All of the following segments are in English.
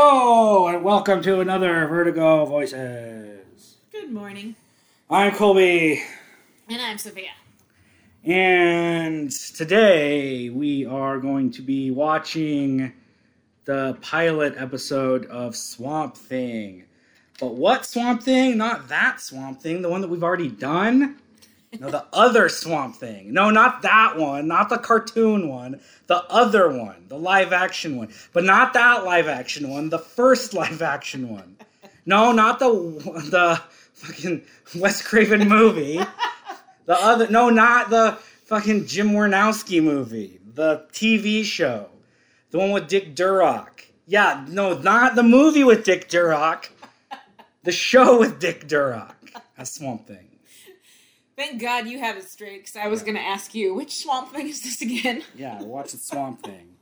Hello, and welcome to another Vertigo Voices. Good morning. I'm Colby, And I'm Sophia. and today we are going to be watching the pilot episode of Swamp Thing. But what Swamp Thing? Not that Swamp Thing, the one that we've already done. No, the other Swamp Thing. No, not that one, not the cartoon one. The other one, the live action one. But not that live action one, the first live action one. No, not the the fucking Wes Craven movie. The other no, not the fucking Jim Wynorski movie. The TV show. The one with Dick Durock. Yeah, no, not the movie with Dick Durock. The show with Dick Durock. That's Swamp Thing. Thank God you have it straight, because I was going to ask you, which swamp thing is this again? Yeah, watch the Swamp Thing.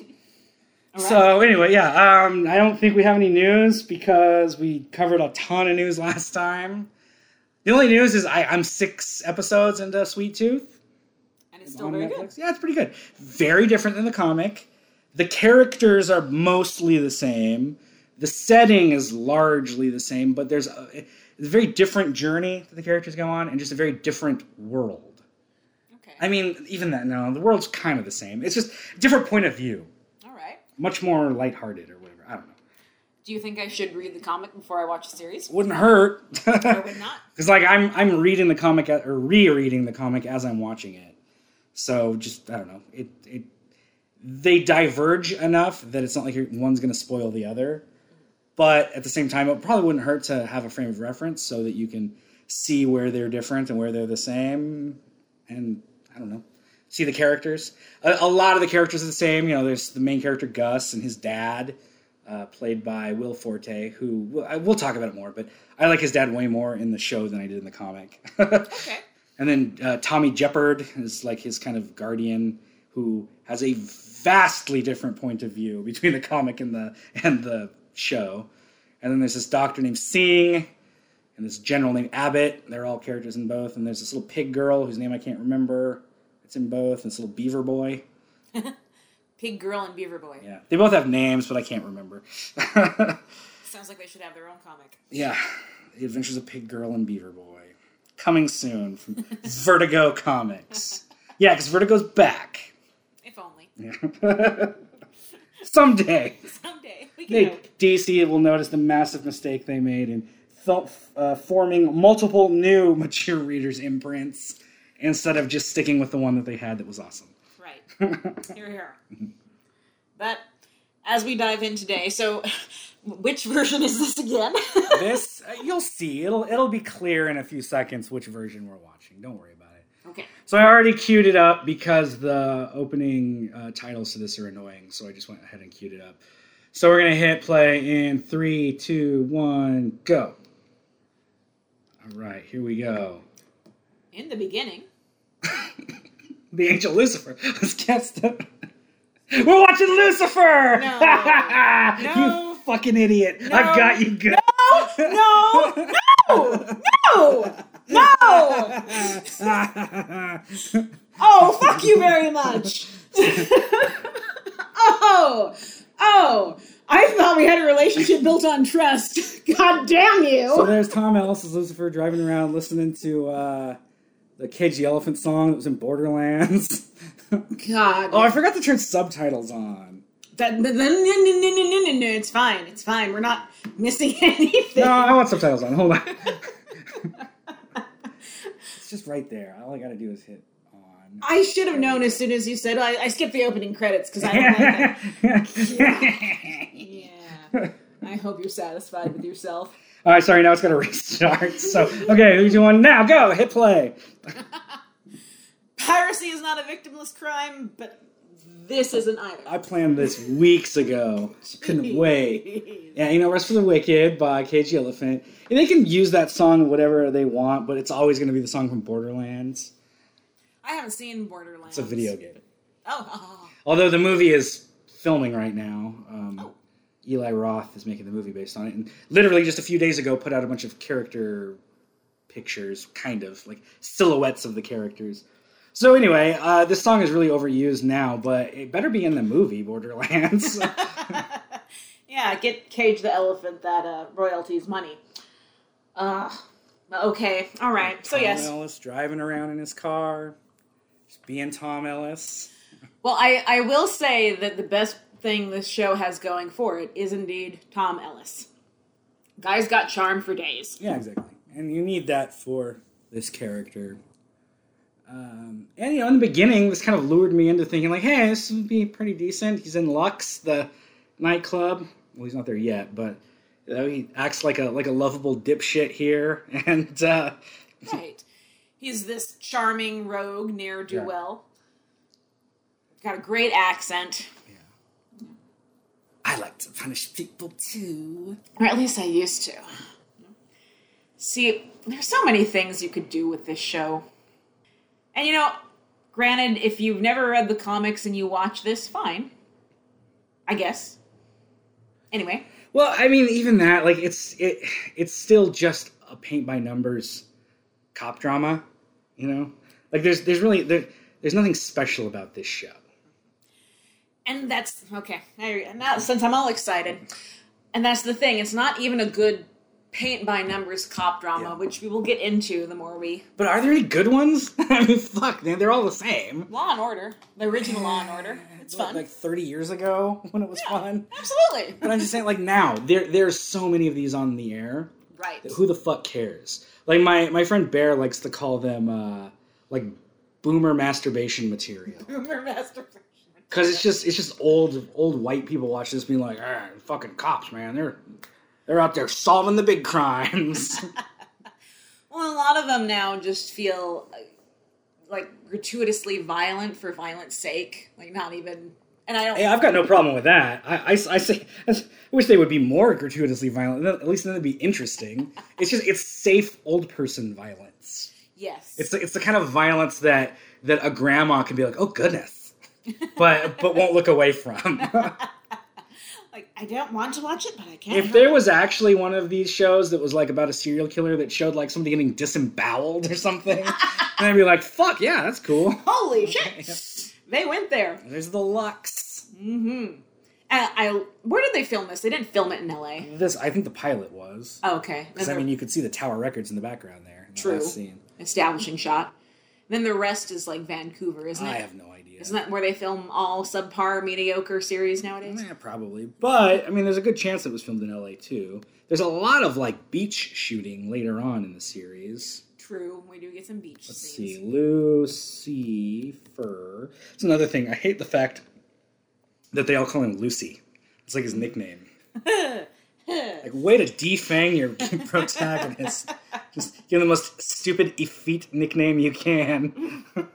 All right. So anyway, yeah, um, I don't think we have any news because we covered a ton of news last time. The only news is I, I'm six episodes into Sweet Tooth. and it's still very Netflix. good. Yeah, it's pretty good. Very different than the comic. The characters are mostly the same. The setting is largely the same, but there's a, it's a very different journey that the characters go on, and just a very different world. Okay. I mean, even that no, the world's kind of the same. It's just a different point of view, All right. much more lighthearted or whatever. I don't know. Do you think I should read the comic before I watch the series? Wouldn't hurt. I would not. Because like I'm I'm reading the comic at, or rereading the comic as I'm watching it, so just I don't know. It it they diverge enough that it's not like one's going to spoil the other, but at the same time, it probably wouldn't hurt to have a frame of reference so that you can see where they're different and where they're the same, and I don't know. See the characters. A, a lot of the characters are the same. You know, there's the main character Gus and his dad, uh, played by Will Forte, who I, we'll talk about it more. But I like his dad way more in the show than I did in the comic. Okay. And then uh, Tommy Jepperd is like his kind of guardian who has a vastly different point of view between the comic and the and the show. And then there's this doctor named Singh and this general named Abbott. They're all characters in both. And there's this little pig girl whose name I can't remember. It's in both. And this little beaver boy. Pig Girl and Beaver Boy. Yeah, they both have names, but I can't remember. Sounds like they should have their own comic. yeah, The Adventures of Pig Girl and Beaver Boy, coming soon from Vertigo Comics. Yeah, because Vertigo's back. If only. Yeah. Someday, Someday. We can they, hope. DC will notice the massive mistake they made in th- uh, forming multiple new mature readers imprints instead of just sticking with the one that they had that was awesome. Right. Here, here. But as we dive in today, so which version is this again? this uh, you'll see. It'll it'll be clear in a few seconds which version we're watching. Don't worry about it. okay. So I already queued it up because the opening uh, titles to this are annoying. So I just went ahead and queued it up. So we're gonna hit play in three, two, one, go. All right, here we go. In the beginning. The angel Lucifer. Let's guess the. We're watching Lucifer. No. you fucking idiot! No. I got you good. No! No! No! No! Oh, fuck you very much. oh, oh. I thought we had a relationship built on trust. God damn you. So there's Tom Ellis as Lucifer driving around listening to uh, the Cage the Elephant song that was in Borderlands. God. oh, I forgot to turn subtitles on. That, no, no, no, no, no, no, no, it's fine. It's fine. We're not missing anything. No, I want subtitles on. Hold on. Just right there. All I gotta do is hit on. I should have known as soon as you said I, I skipped the opening credits because I don't like it. Yeah. I hope you're satisfied with yourself. All right, sorry. Now it's gonna restart. So, okay, who's doing now? Go hit play. Piracy is not a victimless crime, but this isn't either. I planned this weeks ago. Couldn't wait. Yeah, you know, Rest for the Wicked by KG Elephant. And they can use that song whatever they want, but it's always going to be the song from Borderlands. I haven't seen Borderlands. It's a video game. Oh, oh, oh. Although the movie is filming right now. Um, Oh. Eli Roth is making the movie based on it. And literally just a few days ago put out a bunch of character pictures, kind of, like silhouettes of the characters. So anyway, uh, this song is really overused now, but it better be in the movie Borderlands. Yeah, get Cage the elephant that uh, royalties money. Uh, okay, all right. So yes, Tom yes, Ellis driving around in his car, just being Tom Ellis. well, I I will say that the best thing this show has going for it is indeed Tom Ellis. Guy's got charm for days. Yeah, exactly. And you need that for this character. Um, and you know, in the beginning, this kind of lured me into thinking like, hey, this would be pretty decent. He's in Lux, the nightclub. Well, he's not there yet, but you know, he acts like a like a lovable dipshit here, and uh, Right. He's this charming rogue ne'er do well. Got a great accent. Yeah. I like to punish people too. Or at least I used to. See, there's so many things you could do with this show. And you know, granted, if you've never read the comics and you watch this, fine. I guess. Anyway, Well, I mean, even that, like, it's it, it's still just a paint by numbers cop drama, you know. Like, there's there's really there, there's nothing special about this show. and that's okay. I, now, since I'm all excited, and that's the thing, it's not even a good paint by numbers cop drama, Yeah. which we will get into the more we. But are there any good ones? I mean, fuck, man, they're all the same. Law and Order, the original Law and Order. It's What, fun. Like 30 years ago when it was fun. Absolutely. But I'm just saying, like now, there there's so many of these on the air. Right. Who the fuck cares? Like my my friend Bear likes to call them uh, like boomer masturbation material. Boomer masturbation. Because it's just it's just old old white people watch this being like, ah, fucking cops, man. They're they're out there solving the big crimes. Well, a lot of them now just feel like gratuitously violent for violence sake. Like not even, and I don't. hey, I've got no problem with that. I, I, I say I wish they would be more gratuitously violent. At least then it'd be interesting. It's just it's safe old person violence. yes. It's the, it's the kind of violence that that a grandma can be like, oh goodness, but but won't look away from. Like I don't want to watch it, but I can't. if there it. was actually one of these shows that was like about a serial killer that showed like somebody getting disemboweled or something, then I'd be like, fuck yeah, that's cool. holy shit, they went there. There's the Lux. Mm-hmm. Uh, I where did they film this? They didn't film it in L.A. This I think the pilot was. Oh, okay, Because I mean, you could see the Tower Records in the background there. in True. scene. establishing shot. Then the rest is like Vancouver, isn't I it? I have no idea. Isn't that where they film all subpar, mediocre series nowadays? Yeah, probably. But I mean, there's a good chance it was filmed in LA too. There's a lot of like beach shooting later on in the series. True, we do get some beach Let's scenes. see, Fur. It's another thing. I hate the fact that they all call him Lucy. It's like his nickname. Like, way to defang your protagonist. Just give him the most stupid effete nickname you can.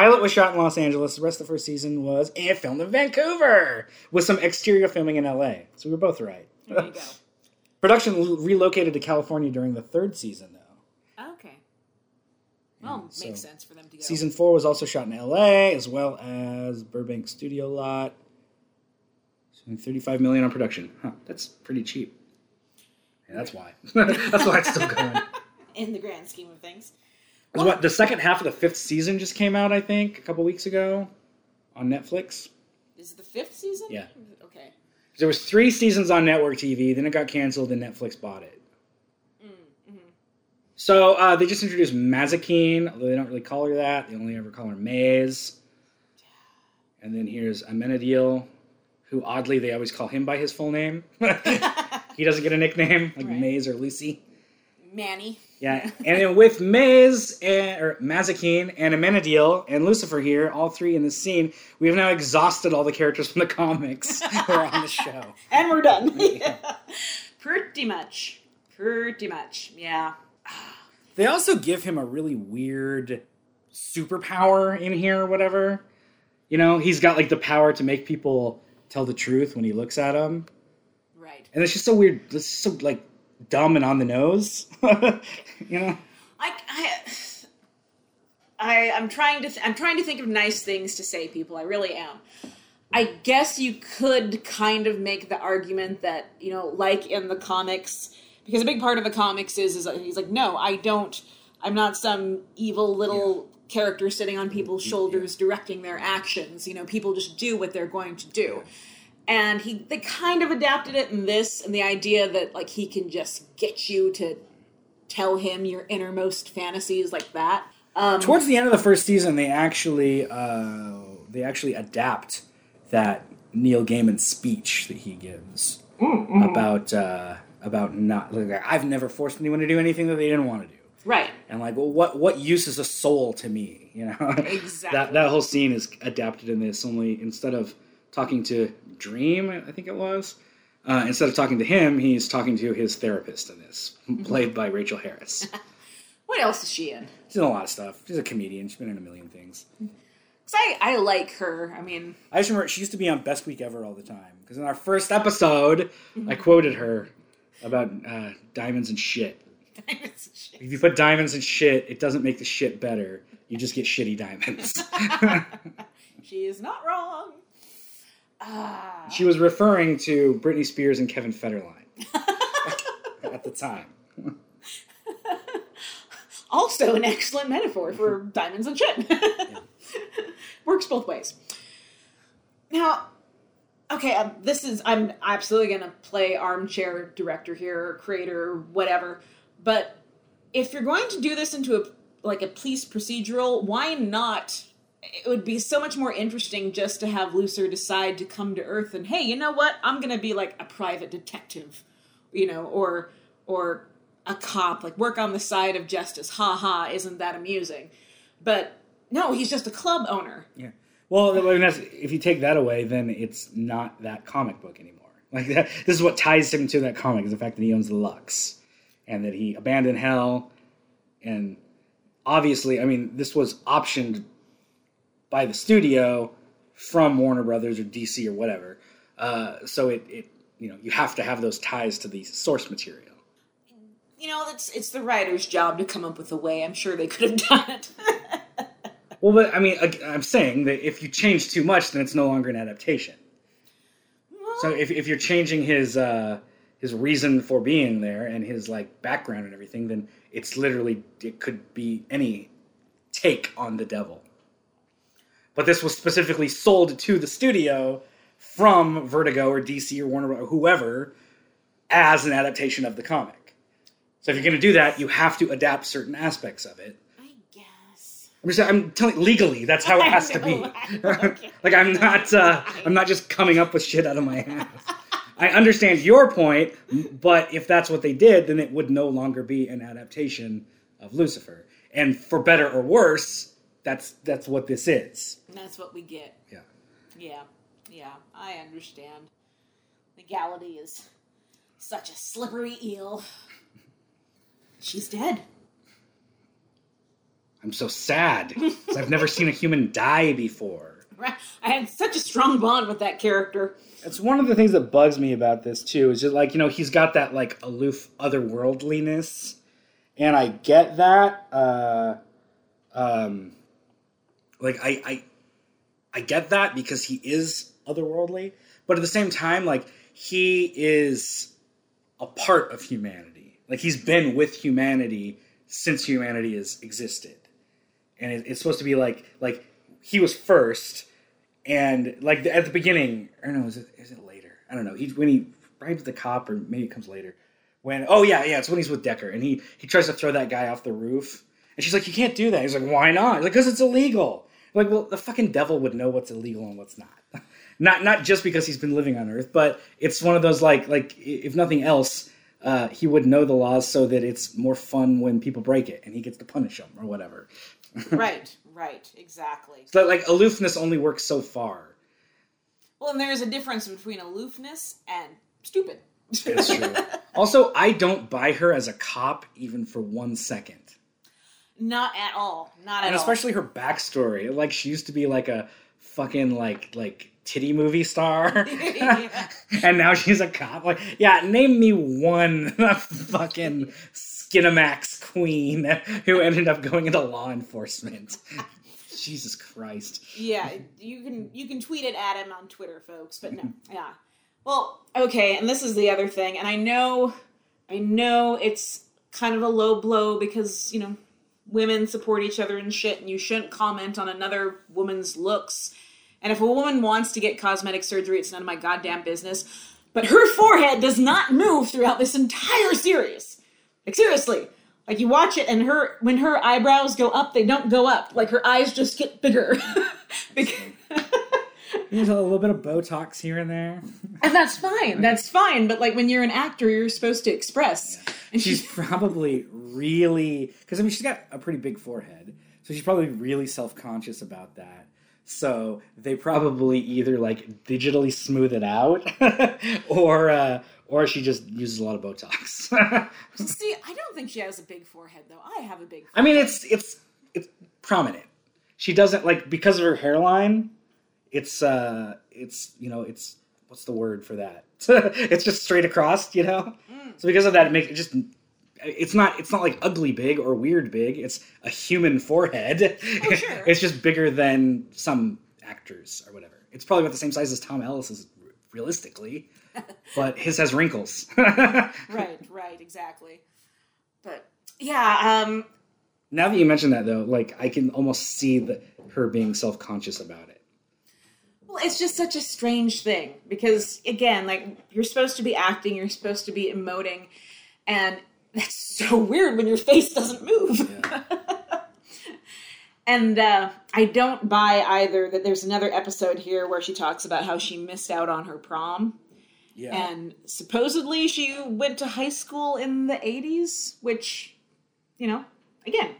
Pilot was shot in Los Angeles. The rest of the first season was and filmed in Vancouver with some exterior filming in LA. So we were both right. There you go. Production relocated to California during the third season, though. Okay. Well, so makes sense for them to go. Season four was also shot in LA as well as Burbank Studio Lot. So 35 million on production. Huh, that's pretty cheap. Yeah, that's why. that's why it's still going. in the grand scheme of things. 'Cause what the second half of the fifth season just came out, I think, a couple weeks ago on Netflix. Is it the fifth season? Yeah. Okay. There was three seasons on network TV, then it got canceled, and Netflix bought it. So uh, they just introduced Mazikeen, although they don't really call her that. They only ever call her Maze. And then here's Amenadiel, who oddly they always call him by his full name. he doesn't get a nickname like Right. Maze or Lucy. Manny. Yeah, and then with Maze and or Mazikeen and Amenadiel and Lucifer here, all three in this scene, we have now exhausted all the characters from the comics who are on the show. And we're done. Pretty much. Pretty much. Yeah. They also give him a really weird superpower in here or whatever. You know, he's got like the power to make people tell the truth when he looks at them. Right. And it's just so weird. It's so like dumb and on the nose. you know? I, I, I, I'm trying to, th- I'm trying to think of nice things to say, people. I really am. I guess you could kind of make the argument that you know, like in the comics, because a big part of the comics is, is he's like, no, I don't. I'm not some evil little character sitting on people's shoulders directing their actions. You know, people just do what they're going to do. And he they kind of adapted it in this and the idea that like he can just get you to tell him your innermost fantasies like that um, Towards the end of the first season, they actually uh, they actually adapt that Neil Gaiman speech that he gives about uh, about not. Like, I've never forced anyone to do anything that they didn't want to do. right And like, well, what what use is a soul to me? You know, Exactly. that that whole scene is adapted in this. Only instead of talking to Dream, I think it was, uh, instead of talking to him, he's talking to his therapist in this, played by Rachel Harris. what else is she in She's in a lot of stuff. She's a comedian. She's been in a million things. 'Cause I, I like her i mean I just remember she used to be on Best Week Ever all the time because in our first episode, I quoted her about uh, diamonds and shit. If you put diamonds and shit, it doesn't make the shit better. You just get shitty diamonds. she is not wrong ah she was referring to Britney Spears and Kevin Federline at the time. also an excellent metaphor for diamonds and shit. Works both ways. Now, okay, um, this is I'm absolutely gonna play armchair director here, or creator, or whatever. But if you're going to do this into a like a police procedural, why not? It would be so much more interesting just to have Lucer decide to come to Earth and hey, you know what? I'm gonna be like a private detective, you know, or or a cop, like work on the side of justice. Ha ha! Isn't that amusing? But no, he's just a club owner. Yeah. Well, if you take that away, then it's not that comic book anymore. Like that, this is what ties him to that comic is the fact that he owns the Lux, and that he abandoned Hell, and obviously, I mean, this was optioned by the studio from Warner Brothers or DC or whatever. Uh, so it, it, you know, you have to have those ties to the source material. You know, that's it's the writer's job to come up with a way. I'm sure they could have done it. Well, but I mean, I'm saying that if you change too much, then it's no longer an adaptation. So if, if you're changing his uh, his reason for being there and his like background and everything, then it's literally it could be any take on the devil. But this was specifically sold to the studio from Vertigo or DC or Warner or whoever as an adaptation of the comic. So if you're going to do that, you have to adapt certain aspects of it. I guess. I'm just I'm telling legally that's how it has to be. Okay. like I'm not uh, I'm not just coming up with shit out of my ass. I understand your point, but if that's what they did, then it would no longer be an adaptation of Lucifer. And for better or worse, that's that's what this is. That's what we get. Yeah. Yeah, yeah, I understand. Legality is such a slippery eel. She's dead. I'm so sad. I've never seen a human die before. Right. I had such a strong bond with that character. It's one of the things that bugs me about this too. Is just like you know he's got that like aloof otherworldliness, and I get that. Uh, um, like I, I, I get that because he is otherworldly, but at the same time, like he is a part of humanity. Like he's been with humanity since humanity has existed, and it, it's supposed to be like like he was first, and like at the beginning, or no, is it is it later? I don't know. He when he bribes the cop, or maybe it comes later. When oh yeah yeah, it's when he's with Decker, and he he tries to throw that guy off the roof, and she's like, you can't do that. He's like, why not? He's like, because it's illegal. Like, well, the fucking devil would know what's illegal and what's not. not not just because he's been living on Earth, but it's one of those like like if nothing else, uh, he would know the laws so that it's more fun when people break it, and he gets to punish them or whatever. right, right, exactly. So like aloofness only works so far. Well, and there's a difference between aloofness and stupid. It's true. also, I don't buy her as a cop even for one second. Not at all. Not at and all. especially her backstory. Like she used to be like a fucking like like titty movie star, and now she's a cop. Like, yeah, name me one fucking Skinamax queen who ended up going into law enforcement. Jesus Christ. Yeah, you can you can tweet it at him on Twitter, folks. But no, yeah. Well, okay, and this is the other thing, and I know, I know it's kind of a low blow because you know women support each other and shit, and you shouldn't comment on another woman's looks And if a woman wants to get cosmetic surgery, it's none of my goddamn business. But her forehead does not move throughout this entire series. Like seriously. Like you watch it and her when her eyebrows go up, they don't go up. Like her eyes just get bigger. Because- There's a little bit of Botox here and there. and that's fine. That's fine. But like when you're an actor, you're supposed to express. And She's probably really because I mean she's got a pretty big forehead, so she's probably really self conscious about that. So they probably either like digitally smooth it out, or uh, or she just uses a lot of Botox. see, I don't think she has a big forehead though. I have a big I mean, it's it's it's prominent. She doesn't like because of her hairline. It's uh, it's you know, it's what's the word for that? it's just straight across, you know. So because of that, it makes it just. It's not. It's not like ugly big or weird big. It's a human forehead. Oh, sure. it's just bigger than some actors or whatever. It's probably about the same size as Tom Ellis's, realistically, but his has wrinkles. right, right, exactly. But yeah, um, Now that you mention that, though, like I can almost see the, her being self conscious about it. Well, it's just such a strange thing because again, like you're supposed to be acting, you're supposed to be emoting, and that's so weird when your face doesn't move. and uh, I don't buy either that there's another episode here where she talks about how she missed out on her prom. Yeah, And supposedly she went to high school in the 80s, which, you know, again,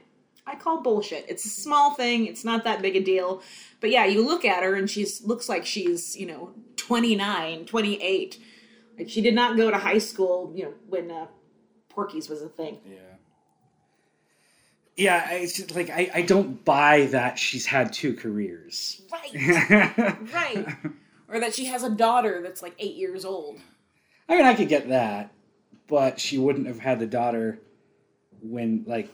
I call bullshit. It's a small thing, it's not that big a deal. But yeah, you look at her and she's looks like she's, you know, 29, 28. Like she did not go to high school, you know, when uh, Porky's was a thing. yeah, yeah. It's just, like I, I don't buy that she's had two careers. Right, right. Or that she has a daughter that's like eight years old. I mean, I could get that, but she wouldn't have had the daughter when like.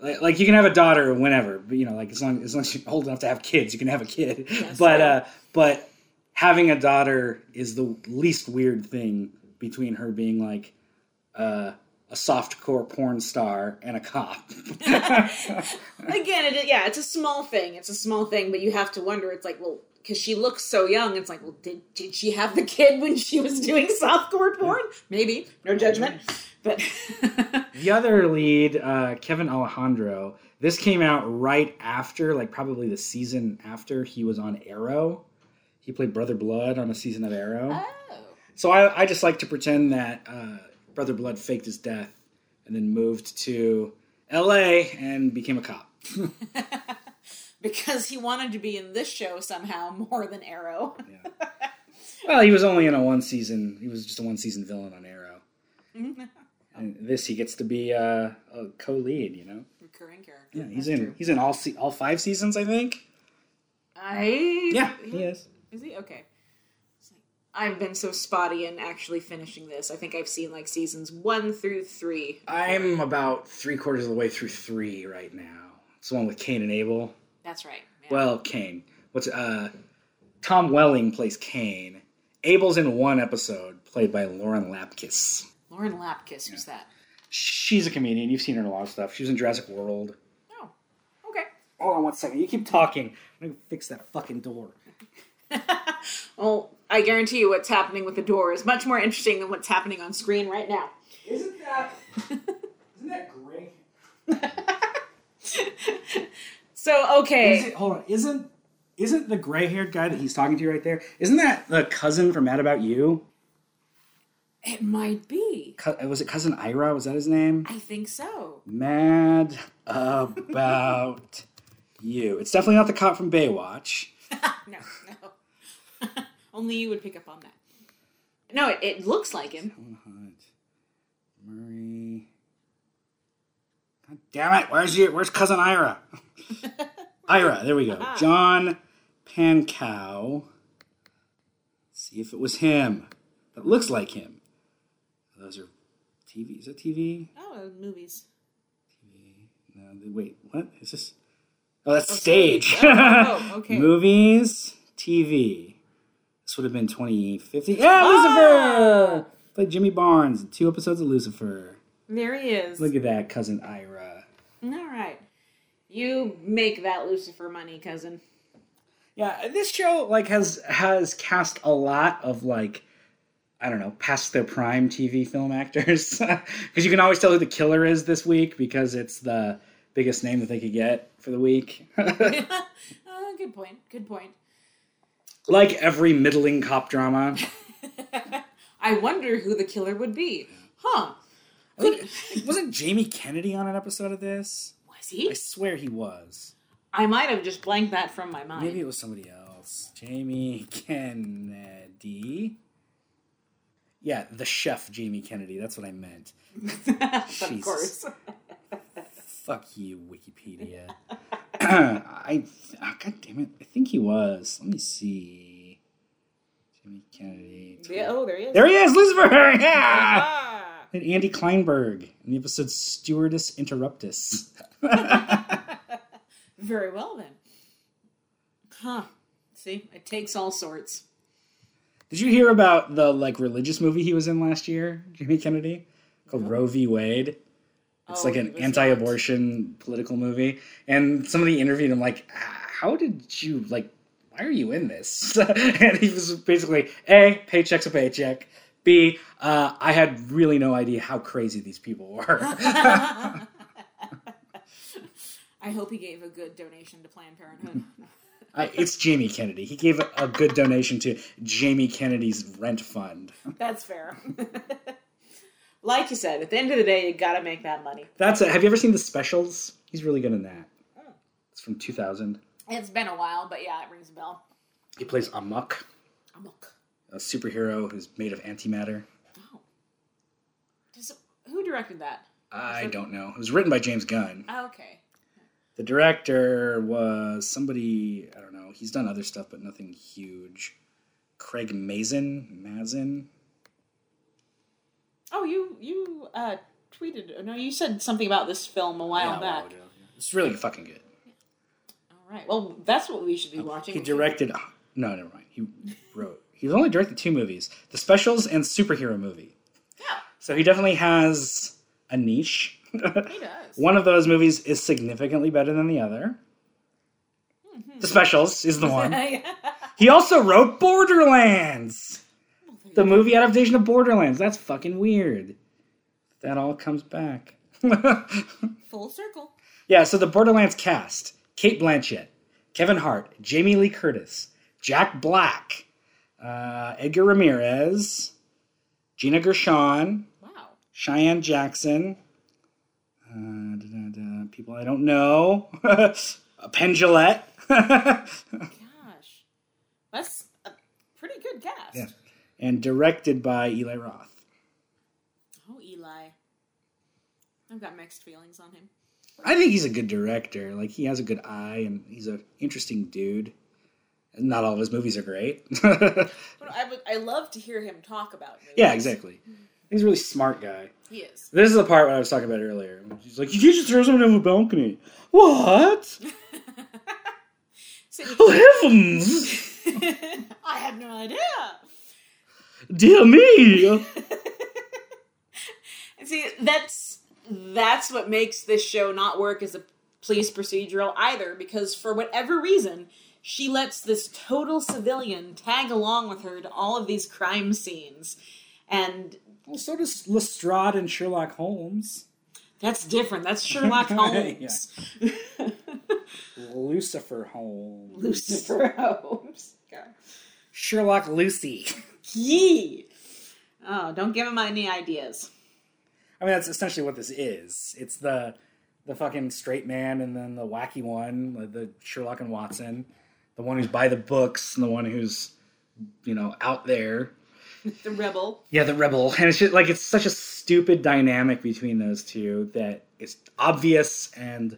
Like, you can have a daughter whenever, but you know, like as long as long as you're old enough to have kids, you can have a kid. Yes. but uh, but having a daughter is the least weird thing between her being like uh, a softcore porn star and a cop. Again, it, yeah, it's a small thing. It's a small thing, but you have to wonder. It's like, well, because she looks so young. It's like, well, did did she have the kid when she was doing softcore porn? Maybe. No judgment. But the other lead, uh, Kevin Alejandro, this came out right after, like probably the season after he was on Arrow. He played Brother Blood on a season of Arrow. oh, So I, I just like to pretend that uh, Brother Blood faked his death and then moved to L.A. and became a cop. because he wanted to be in this show somehow more than Arrow. Well, he was only in a one season. He was just a one season villain on Arrow. And this, he gets to be uh, a co-lead. You know, Recurring character. yeah, he's That's in. true. He's in all se- all five seasons, I think. I Yeah, he is. Is he okay? I've been so spotty in actually finishing this. I think I've seen like seasons one through three. I'm about three quarters of the way through three right now. It's the one with Cain and Abel. That's right. yeah. Well, Cain. What's uh? Tom Welling plays Cain. Abel's in one episode, played by Lauren Lapkus. Lauren Lapkus who's that. She's a comedian. You've seen her in a lot of stuff. She was in Jurassic World. Oh, okay. Hold on one second. You keep talking. I'm gonna fix that fucking door. Well, I guarantee you what's happening with the door is much more interesting than what's happening on screen right now. Isn't that? isn't that great? So, okay. Is it, hold on. Isn't isn't the gray-haired guy that he's talking to right there? Isn't that the cousin from Mad About You? It might be. Was it cousin Ira? Was that his name? I think so. Mad about you. It's definitely not the cop from Baywatch. No, no. Only you would pick up on that. No, it, it looks like him. Hunt, Murray. God damn it! Where's your Where's cousin Ira? Ira, there we go. Ah. John Pankow. See if it was him. That looks like him. Those are TV. Is that TV? Oh, movies. No, th- wait, what is this? Oh, that's stage. Oh, okay. Movies, TV. This would have been 2015. Yeah, Ah! Lucifer! Played Jimmy Barnes in two episodes of Lucifer. There he is. Look at that, cousin Ira. All right. You make that Lucifer money, cousin. Yeah, this show like has has cast a lot of like I don't know, past their prime TV film actors because you can always tell who the killer is this week because it's the biggest name that they could get for the week. uh, good point. Good point. like every middling cop drama. I wonder who the killer would be. Huh? Think- wasn't Jamie Kennedy on an episode of this? Was he? I swear he was. I might have just blanked that from my mind. Maybe it was somebody else. Jamie Kennedy. Yeah, the chef Jamie Kennedy. That's what I meant. of course. Fuck you, Wikipedia. I oh, God damn it! I think he was. Let me see. Jamie Kennedy. Yeah, oh, there he is. There he is, Lucifer. Yeah. Ah. And Andy Kleinberg in the episode Stewardess Interruptus. Very well then. Huh. See, it takes all sorts. Did you hear about the like religious movie he was in last year, Jamie Kennedy, called No. Roe v. Wade? It's Oh, like an anti-abortion political movie, and somebody interviewed him like, "How did you like? Why are you in this?" and he was basically, "A, paycheck's a paycheck. B, uh, I had really no idea how crazy these people were." I hope he gave a good donation to Planned Parenthood. I, it's Jamie Kennedy. He gave a, a good donation to Jamie Kennedy's rent fund. That's fair. like you said, at the end of the day, you gotta make that money. That's it. Have you ever seen the specials? He's really good in that. Hmm. It's from 2000. It's been a while, but yeah, it rings a bell. He plays Amok, Amok. a superhero who's made of antimatter. Oh. Does, who directed that? I don't know. It was written by James Gunn. Oh, okay. The director was somebody, I don't know. He's done other stuff, but nothing huge. Craig Mazin? Mazin? Oh, you you uh, tweeted. No, you said something about this film a while Yeah, back. well, It's really fucking good. All right. Well, that's what we should be watching. He directed. No, never mind. He wrote. He's only directed two movies: the specials and superhero movie. Yeah, So he definitely has a niche. he does. One of those movies is significantly better than the other. Mm-hmm. The specials is the one. Yeah. He also wrote Borderlands, the movie adaptation of Borderlands. That's fucking weird. That all comes back. Full circle. Yeah, so the Borderlands cast Cate Blanchett, Kevin Hart, Jamie Lee Curtis, Jack Black, uh, Edgar Ramirez, Gina Gershon, Wow. Cheyenne Jackson, uh, da, da, da, people I don't know, Penn Jillette. Gosh, that's a pretty good cast. Yeah. and directed by Eli Roth. Oh, Eli. I've got mixed feelings on him. I think he's a good director. Like he has a good eye, and he's an interesting dude. Not all of his movies are great. But I would. I love to hear him talk about movies. yeah, exactly. He's a really smart guy. He is. This is the part what I was talking about earlier. He's like, "You can't just throw someone over a balcony." What? See, Oh heavens! I had no idea. Dear me! See, that's that's what makes this show not work as a police procedural either, because for whatever reason, she lets this total civilian tag along with her to all of these crime scenes. And Well, so does Lestrade and Sherlock Holmes. that's different. That's Sherlock Holmes. Lucifer Holmes. Lucifer Holmes. God. Sherlock Lucy. Yee. Oh, don't give him any ideas. I mean, that's essentially what this is. It's the the fucking straight man, and then the wacky one, the Sherlock and Watson, the one who's by the books, and the one who's you know out there. The rebel. Yeah, the rebel, and it's just like it's such a stupid dynamic between those two that it's obvious, and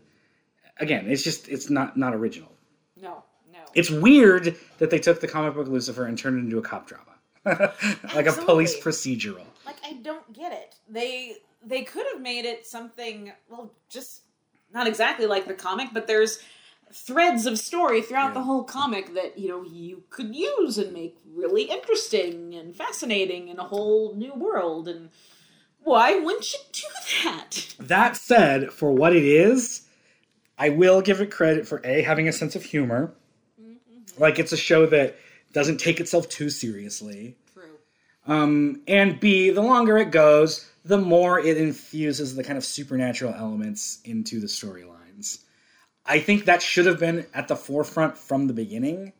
again, it's just it's not not original. No, no. It's weird that they took the comic book Lucifer and turned it into a cop drama, like a police procedural. like I don't get it. They they could have made it something well, just not exactly like the comic, but there's threads of story throughout Yeah. the whole comic that you know you could use and make really interesting and fascinating in a whole new world. And why wouldn't you do that? That said, for what it is, I will give it credit for a having a sense of humor. Like it's a show that doesn't take itself too seriously. True. Um, and B, the longer it goes, the more it infuses the kind of supernatural elements into the storylines. I think that should have been at the forefront from the beginning.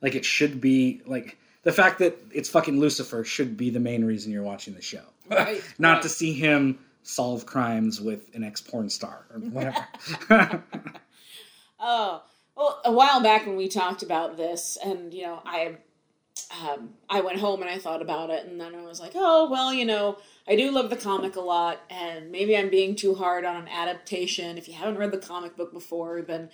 Like it should be like the fact that it's fucking Lucifer should be the main reason you're watching the show. Right, Not right. to see him solve crimes with an ex porn star or whatever. Oh, well, a while back when we talked about this, and you know, I, um, I went home and I thought about it, and then I was like, oh, well, you know, I do love the comic a lot, and maybe I'm being too hard on an adaptation. If you haven't read the comic book before, then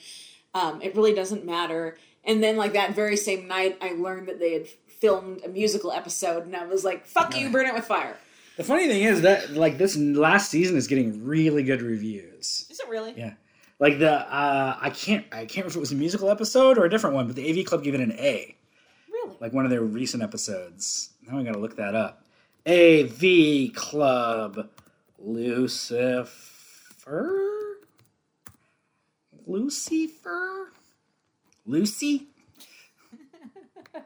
um, it really doesn't matter. And then, like that very same night, I learned that they had filmed a musical episode, and I was like, fuck you, burn it with fire. the funny thing is that like this last season is getting really good reviews. Is it really? Yeah. Like the uh, I can't I can't remember if it was a musical episode or a different one, but the AV Club gave it an A, Really? like one of their recent episodes. Now I gotta look that up. AV Club Lucifer Lucifer Lucy.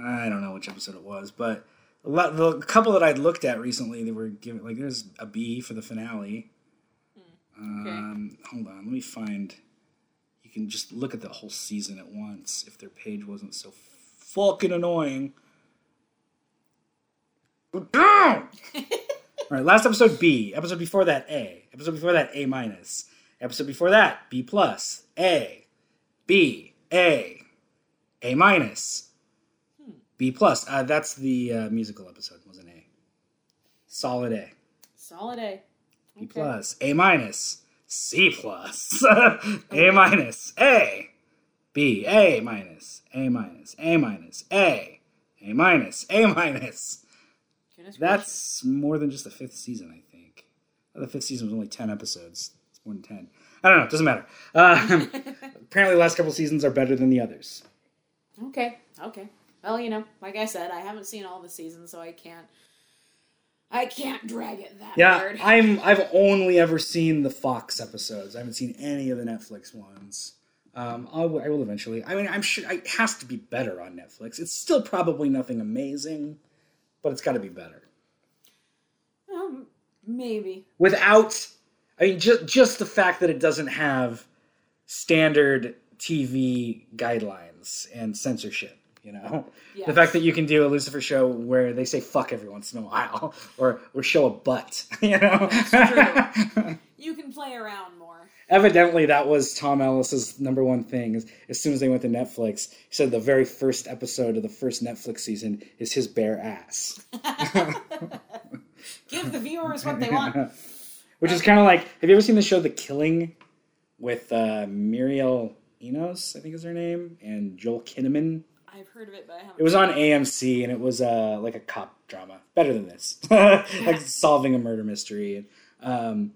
Uh, I don't know which episode it was, but a lot, the couple that I'd looked at recently, they were giving like there's a B for the finale. Um, hold on, let me find. Can just look at the whole season at once if their page wasn't so fucking annoying. All right, last episode B. Episode before that A. Episode before that A minus. Episode before that B plus. A. B. A. A minus. B plus. Uh, that's the uh, musical episode. Was an A. Solid A. Solid A. B plus, A minus, C plus, A minus, A, B, A minus, A minus, A minus, A, A minus, A minus. That's more than just the fifth season, I think. The fifth season was only 10 episodes. It's more than 10. I don't know, it doesn't matter. Um, apparently, the last couple seasons are better than the others. Okay, okay. Well, you know, like I said, I haven't seen all the seasons, so I can't. I can't drag it that Yeah, hard. I'm. I've only ever seen the Fox episodes. I haven't seen any of the Netflix ones. Um, I'll, I will eventually. I mean, I'm sure it has to be better on Netflix. It's still probably nothing amazing, but it's got to be better. Um, maybe. Without, I mean, just just the fact that it doesn't have standard TV guidelines and censorship. You know, the fact that you can do a Lucifer show where they say "fuck" every once in a while, or or show a butt. You know, true. You can play around more. evidently that was Tom Ellis's number one thing. Is as soon as they went to Netflix, he said the very first episode of the first Netflix season is his bare ass, Give the viewers what they want. which is kind of like. Have you ever seen the show The Killing with uh, Mireille Enos? I think is her name, and Joel Kinnaman. I've heard of it, but I haven't. It was on AMC, and it was uh, like a cop drama, better than this, like solving a murder mystery. Um,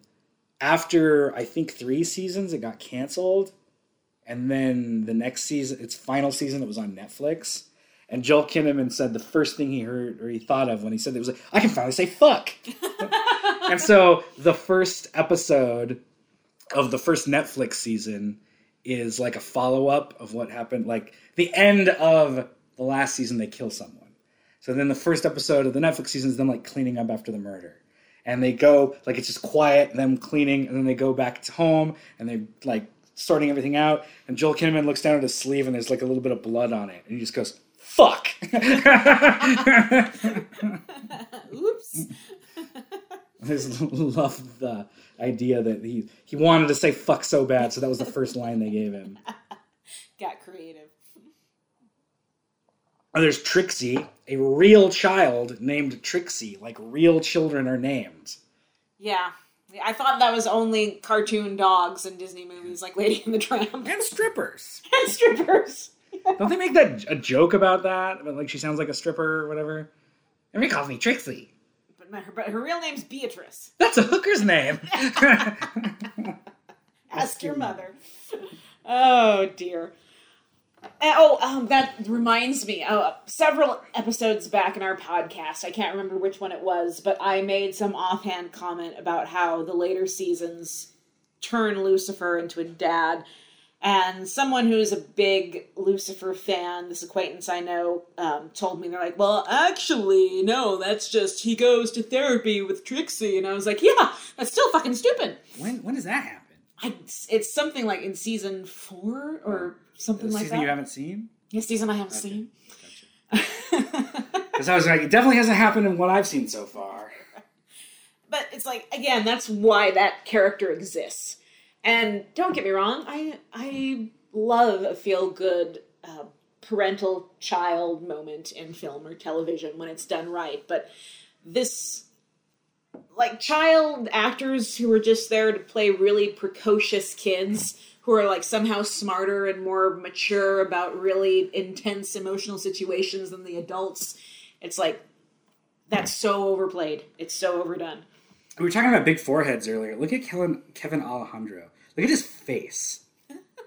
after I think three seasons, it got canceled, and then the next season, its final season, it was on Netflix. And Joel Kinnaman said the first thing he heard or he thought of when he said it was like, I can finally say fuck. and so the first episode of the first Netflix season is like a follow up of what happened. Like the end of the last season, they kill someone. So then the first episode of the Netflix season is them like cleaning up after the murder. And they go, like, it's just quiet, them cleaning, and then they go back to home and they're like sorting everything out. And Joel Kinnaman looks down at his sleeve and there's like a little bit of blood on it. And he just goes, fuck. Oops. I just love the idea that he he wanted to say fuck so bad, so that was the first line they gave him. Got creative. And there's Trixie, a real child named Trixie, like real children are named. Yeah. I thought that was only cartoon dogs in Disney movies like Lady and the Tramp And strippers. and strippers. Don't they make that a joke about that? About like she sounds like a stripper or whatever? Everybody calls me Trixie. But, but her real name's Beatrice. That's a hooker's name. Ask your mother. Oh dear. Oh, um, that reminds me. Uh, several episodes back in our podcast, I can't remember which one it was, but I made some offhand comment about how the later seasons turn Lucifer into a dad, And someone who's a big Lucifer fan, this acquaintance I know, um, told me they're like, "Well, actually, no, that's just he goes to therapy with Trixie." And I was like, "Yeah, that's still fucking stupid." When when does that happen? I, it's something like in season four or something The like season that. you haven't seen? Yeah, season I haven't Okay. seen. Because I was like, it definitely hasn't happened in what I've seen so far. but it's like again, that's why that character exists. And don't get me wrong, I I love a feel good uh, parental child moment in film or television when it's done right. But this like child actors who are just there to play really precocious kids who are like somehow smarter and more mature about really intense emotional situations than the adults. It's like that's so overplayed. It's so overdone. We were talking about big foreheads earlier. Look at Kevin, Kevin Alejandro. Look at his face.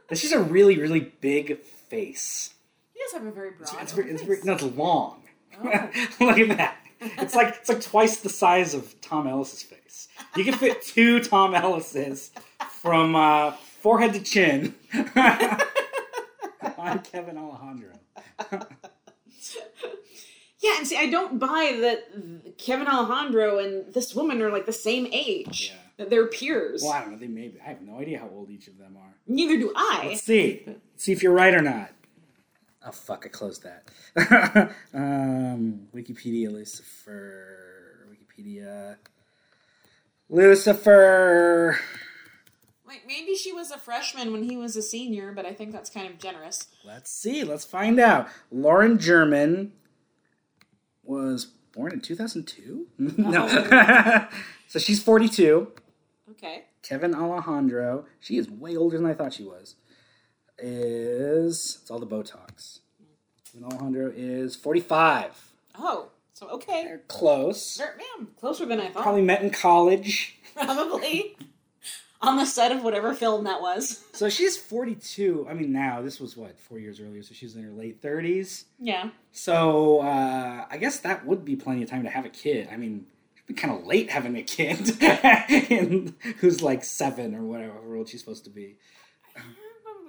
It's just a really, really big face. He does have a very broad. It's, very, it's, very, no, it's long. Oh. Look at that. It's like it's like twice the size of Tom Ellis's face. You can fit two Tom Ellises from uh, forehead to chin on Kevin Alejandro. Yeah, and see, I don't buy that Kevin Alejandro and this woman are like the same age. Yeah. That they're peers. Well, I don't know. They may be. I have no idea how old each of them are. Neither do I. Let's see. Let's see if you're right or not. Oh fuck! I closed that. um, Wikipedia Lucifer. Wikipedia. Lucifer. Like maybe she was a freshman when he was a senior, but I think that's kind of generous. Let's see. Let's find out. Lauren German was born in 2002. no. so she's 42. Okay. Kevin Alejandro. She is way older than I thought she was. Is it's all the Botox. Kevin Alejandro is 45. Oh, so okay. They're close. They're, closer than I thought. Probably met in college. Probably. On the set of whatever film that was. So she's 42. I mean, now this was what four years earlier, so she's in her late 30s. Yeah. So uh, I guess that would be plenty of time to have a kid. I mean, be kind of late having a kid and who's like seven or whatever old she's supposed to be. I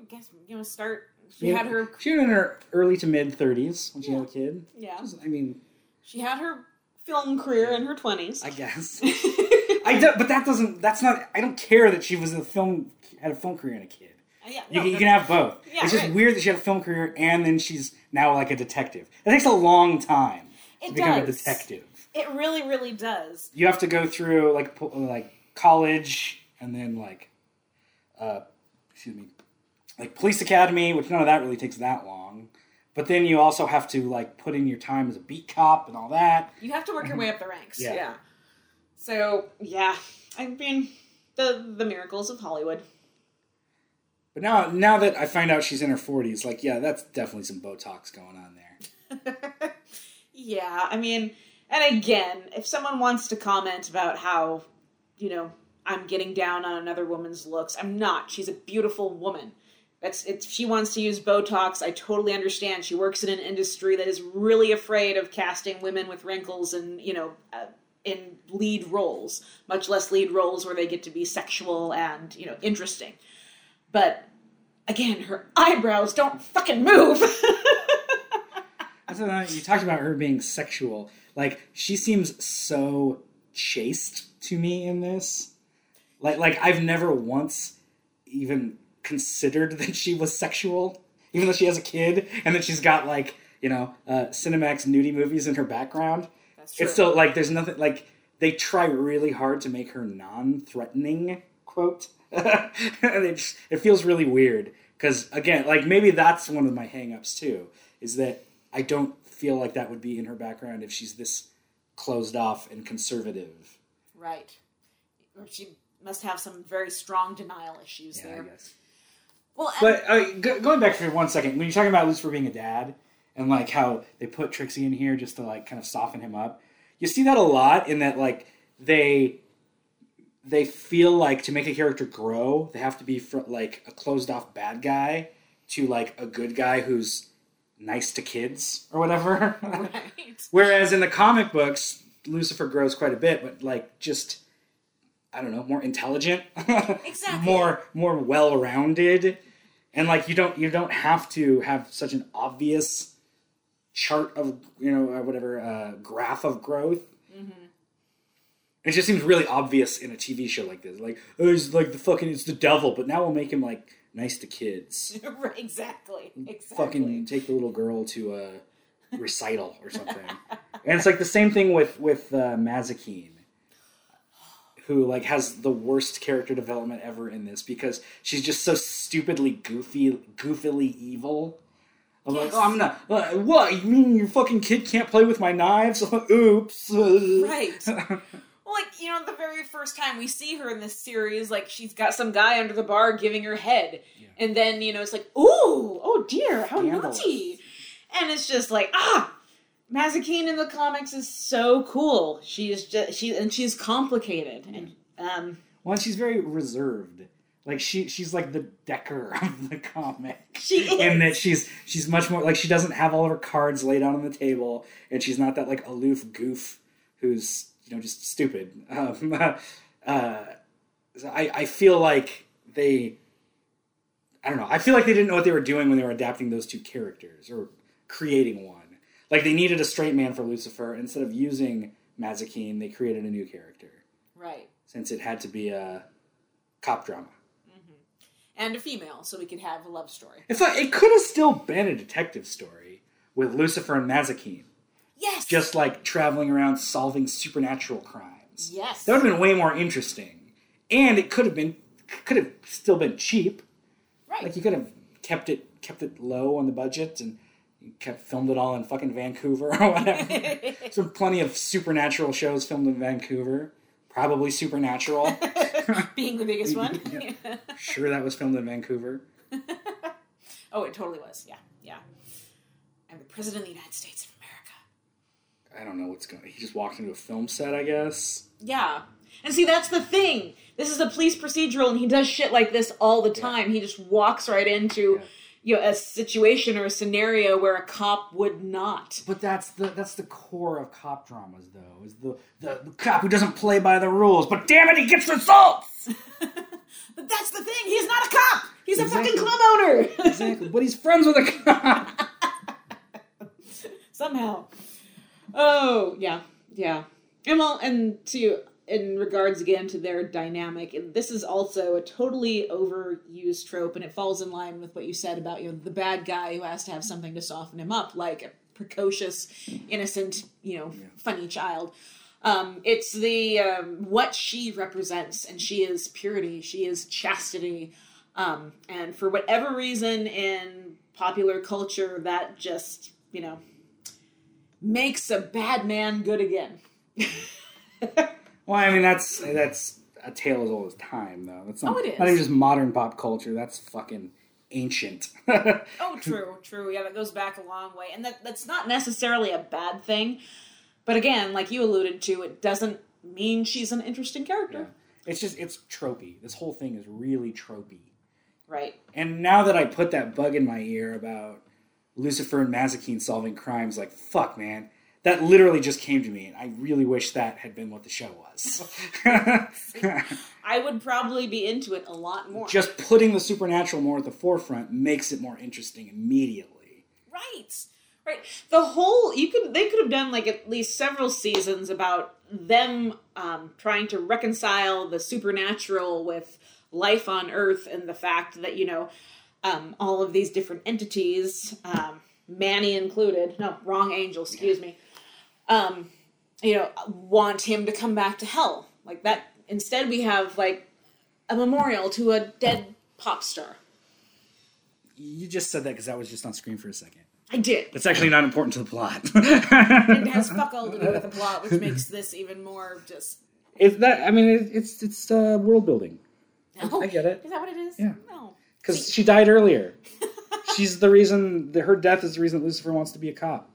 guess you know start. She Yeah, had her. She was in her early to mid 30s when she Yeah. had a kid. Yeah. Just- I mean, She had her film career in her twenties. I guess. I do, but that doesn't. That's not. I don't care that she was a film had a film career and a kid. Uh, yeah, You, no, can, you can have both. Yeah, it's just right. weird that she had a film career and then she's now like a detective. It takes a long time to It become a detective. It really, really does. You have to go through like like college and then like, uh, excuse me, like police academy, which none of that really takes that long. But then you also have to like put in your time as a beat cop and all that. You have to work your way up the ranks. Yeah. Yeah. So yeah, I mean, the the miracles of Hollywood. But now, now that I find out she's in her forties, like, yeah, that's definitely some Botox going on there. yeah, I mean, and again, if someone wants to comment about how, you know, I'm getting down on another woman's looks, I'm not. She's a beautiful woman. That's if she wants to use Botox, I totally understand. She works in an industry that is really afraid of casting women with wrinkles and you know uh, in lead roles, much less lead roles where they get to be sexual and you know interesting. But again, her eyebrows don't fucking move. You talked about her being sexual. Like she seems so chaste to me in this. Like like I've never once even considered that she was sexual, even though she has a kid and that she's got like you know uh, Cinemax nudie movies in her background. That's true. It's still like there's nothing like they try really hard to make her non-threatening. Quote. and it, just, it feels really weird because again, like maybe that's one of my hangups too, is that I don't feel like that would be in her background if she's this closed off and conservative. Right. Or she must have some very strong denial issues Yeah, there. Well, But uh, go- going back for one second, when you're talking about Lucifer being a dad and like how they put Trixie in here just to like kind of soften him up, you see that a lot in that like they they feel like to make a character grow, they have to be fr- like a closed off bad guy to like a good guy who's nice to kids or whatever. right. Whereas in the comic books, Lucifer grows quite a bit, but like just I don't know, more intelligent, Exactly. more more well rounded, and like you don't you don't have to have such an obvious chart of you know uh, whatever uh, graph of growth. It just seems really obvious in a TV show like this. Like, oh, he's like the fucking it's the devil, but now we'll make him like nice to kids. right, exactly. Exactly. Fucking take the little girl to a recital or something. and it's like the same thing with with uh, Mazikeen, who like has the worst character development ever in this because she's just so stupidly goofy, goofily evil. I'm like, oh, I'm not. Uh, what you mean your fucking kid can't play with my knives? Oops. Right. Well, like you know, the very first time we see her in this series, like she's got some guy under the bar giving her head, and then you know it's like, ooh, oh dear, how Scandalous. naughty, and it's just like ah, Mazikeen in the comics is so cool. She is just she and she's complicated and um Well, she's very reserved. Like she, she's like the Decker of the comic. She is. in that she's she's much more like she doesn't have all of her cards laid out on the table, and she's not that like aloof goof who's you know just stupid. Um, uh, so I I feel like they, I don't know. I feel like they didn't know what they were doing when they were adapting those two characters or creating one. Like they needed a straight man for Lucifer. Instead of using Mazikeen, they created a new character right since it had to be a cop drama. and a female, so we could have a love story. It's like it could have still been a detective story with Lucifer and Mazikeen, Yes, just like traveling around solving supernatural crimes. yes, That would have been way more interesting, and it could have been could have still been cheap. right. Like you could have kept it kept it low on the budget and kept filmed it all in fucking Vancouver or whatever. There's plenty of supernatural shows filmed in Vancouver. Probably supernatural. Being the biggest one. Yeah. sure, that was filmed in Vancouver. oh, it totally was. Yeah, yeah. I'm the president of the United States. I don't know what's going. He just walked into a film set, I guess. Yeah. And see, that's the thing. This is a police procedural, and he does shit like this all the time. He just walks right into, Yeah. you know, a situation or a scenario where a cop would not. But that's the that's the core of cop dramas, though. Is the, the the cop who doesn't play by the rules, but damn it, he gets results. But that's the thing. He's not a cop. He's a fucking club owner. exactly, but he's friends with a cop. Somehow. Oh yeah, yeah. And well, and to in regards again to their dynamic, and this is also a totally overused trope, and it falls in line with what you said about you know the bad guy who has to have something to soften him up, like a precocious, innocent, you know, funny child. Um, it's the um, what she represents, and she is purity, she is chastity, um, and for whatever reason in popular culture, that just you know makes a bad man good again. well, I mean, that's that's a tale as old as time, though. That's not, Oh, it is. not even just modern pop culture. That's fucking ancient. Oh, true, true. Yeah, that goes back a long way, and that that's not necessarily a bad thing. But again, like you alluded to, it doesn't mean she's an interesting character, it's just it's tropey. This whole thing is really tropey. right? And now that I put that bug in my ear about Lucifer and Mazikeen solving crimes, like fuck, man, that literally just came to me, and I really wish that had been what the show was. I would probably be into it a lot more. just putting the supernatural more at the forefront makes it more interesting immediately. Right. Right. The whole you could they could have done like at least several seasons about them um, trying to reconcile the supernatural with life on Earth and the fact that you know um, all of these different entities, um, Manny included, no, wrong angel, excuse me, um, you know, want him to come back to hell like that. Instead, we have like a memorial to a dead pop star. You just said that because that was just on screen for a second. I did. It's actually not important to the plot. it has fuck all to do with the plot, which makes this even more just. it's that. I mean, it, it's it's uh, world building No. I get it. Is that what it is? Yeah. No. Because she died earlier. She's the reason. The, her death is the reason Lucifer wants to be a cop.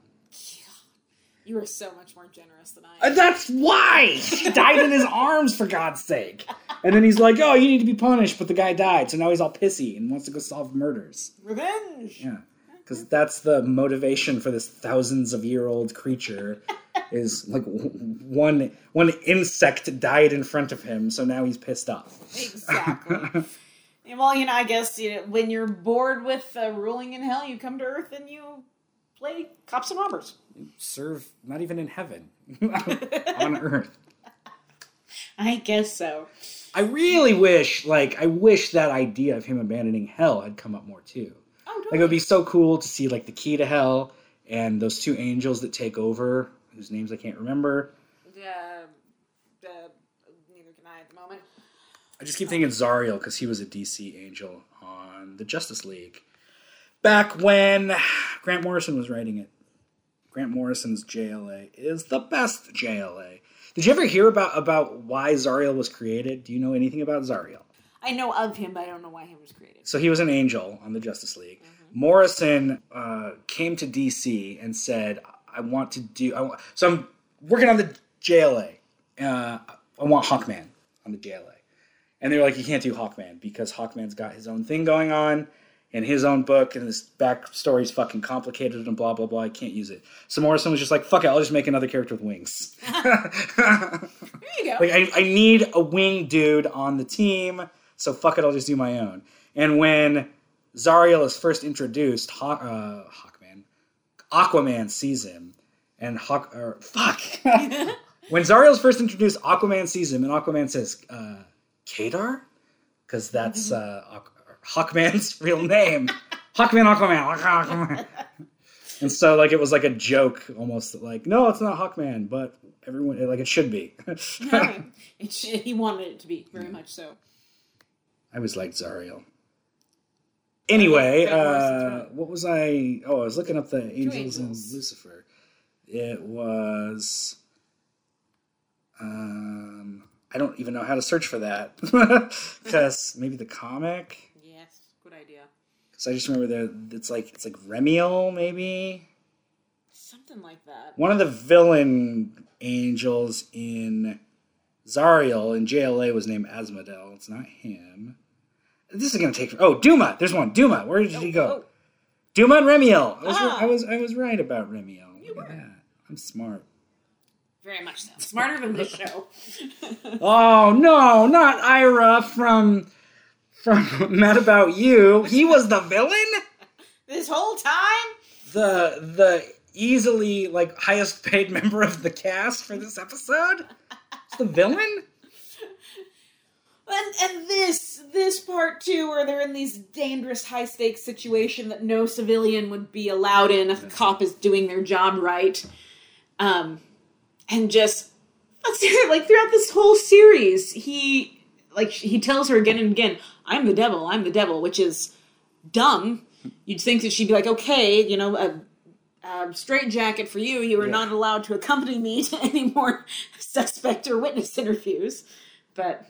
You are so much more generous than I Uh, am. That's why she died in his arms, for God's sake. And then he's like, "Oh, you need to be punished," but the guy died, so now he's all pissy and wants to go solve murders. Revenge. Yeah, because that's the motivation for this thousands of year old creature. Is like one one insect died in front of him, so now he's pissed off. Exactly. Well, you know, I guess you know, when you're bored with uh, ruling in hell, you come to Earth and you play cops and robbers. Serve not even in heaven, on Earth. I guess so. I really wish, like, I wish that idea of him abandoning hell had come up more too. Oh, Like, it would be so cool to see like the key to hell and those two angels that take over, whose names I can't remember. Uh, uh, neither can I at the moment. I just keep thinking Zauriel because he was a DC angel on the Justice League back when Grant Morrison was writing it. Grant Morrison's JLA is the best JLA. Did you ever hear about about why Zauriel was created? Do you know anything about Zauriel? I know of him, but I don't know why he was created. So he was an angel on the Justice League. Morrison uh, came to DC and said, "I want to do. I want, so I'm working on the JLA. Uh, I want Hawkman on the JLA." And they were like, "You can't do Hawkman because Hawkman's got his own thing going on." in his own book, and his backstory's fucking complicated and blah blah blah. I can't use it. So Morrison was just like, "Fuck it, I'll just make another character with wings." There you go. like I, I need a wing dude on the team, so fuck it, I'll just do my own. And when Zauriel is first introduced, Haw- uh, Hawkman, Aquaman sees him, and Hawk or fuck. when Zauriel's first introduced, Aquaman sees him, and Aquaman says, uh, "Katar," because that's uh, Aqu- Hawkman's real name. Hawkman, Aquaman, Aquaman. And so, like, it was like a joke, almost like, no, it's not Hawkman, but everyone, like, it should be. It sh- he wanted it to be very much so. I always liked Zauriel. Anyway, uh, what was I? Oh, I was looking up the angels, and. Lucifer. It was. Um, I don't even know how to search for that because maybe the comic. Yes, good idea. Because I just remember the it's like it's like Remiel maybe Something like that. one of the villain angels in Zauriel in JLA was named Asmodel. It's not him. This is gonna take. Oh, Duma. There's one. Duma. Where did he go? Oh, Duma and Remiel. I was, Ah. I was I was right about Remiel. You Look were. I'm smart. Very much so. Smarter than this show. Oh no, not Ira from from Mad About You. He was the villain. this whole time? The the easily like highest paid member of the cast for this episode. It's the villain. And, and this this part too, where they're in these dangerous high stakes situation that no civilian would be allowed in if a cop is doing their job right, um, and just let's hear it, like throughout this whole series, he like he tells her again and again, "I'm the devil, I'm the devil," which is dumb. You'd think that she'd be like, "Okay, you know." a um, straight jacket for you. You are Yeah. not allowed to accompany me to any more suspect or witness interviews. But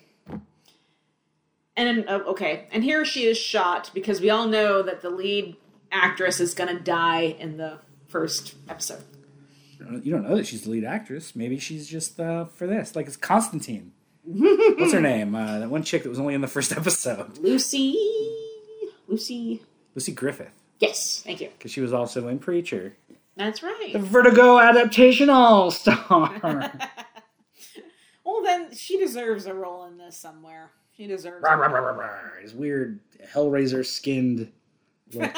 and oh, okay, and here she is shot because we all know that the lead actress is going to die in the first episode. You don't know that she's the lead actress. Maybe she's just uh, for this. Like it's Constantine. What's her name? Uh, that one chick that was only in the first episode. Lucy, Lucy. Lucy Griffith, Yes, thank you. because she was also in Preacher. That's right. The Vertigo adaptation all star. Well, then she deserves a role in this somewhere. She deserves. Rah, a rah, role. rah, rah, rah. His weird Hellraiser skinned look.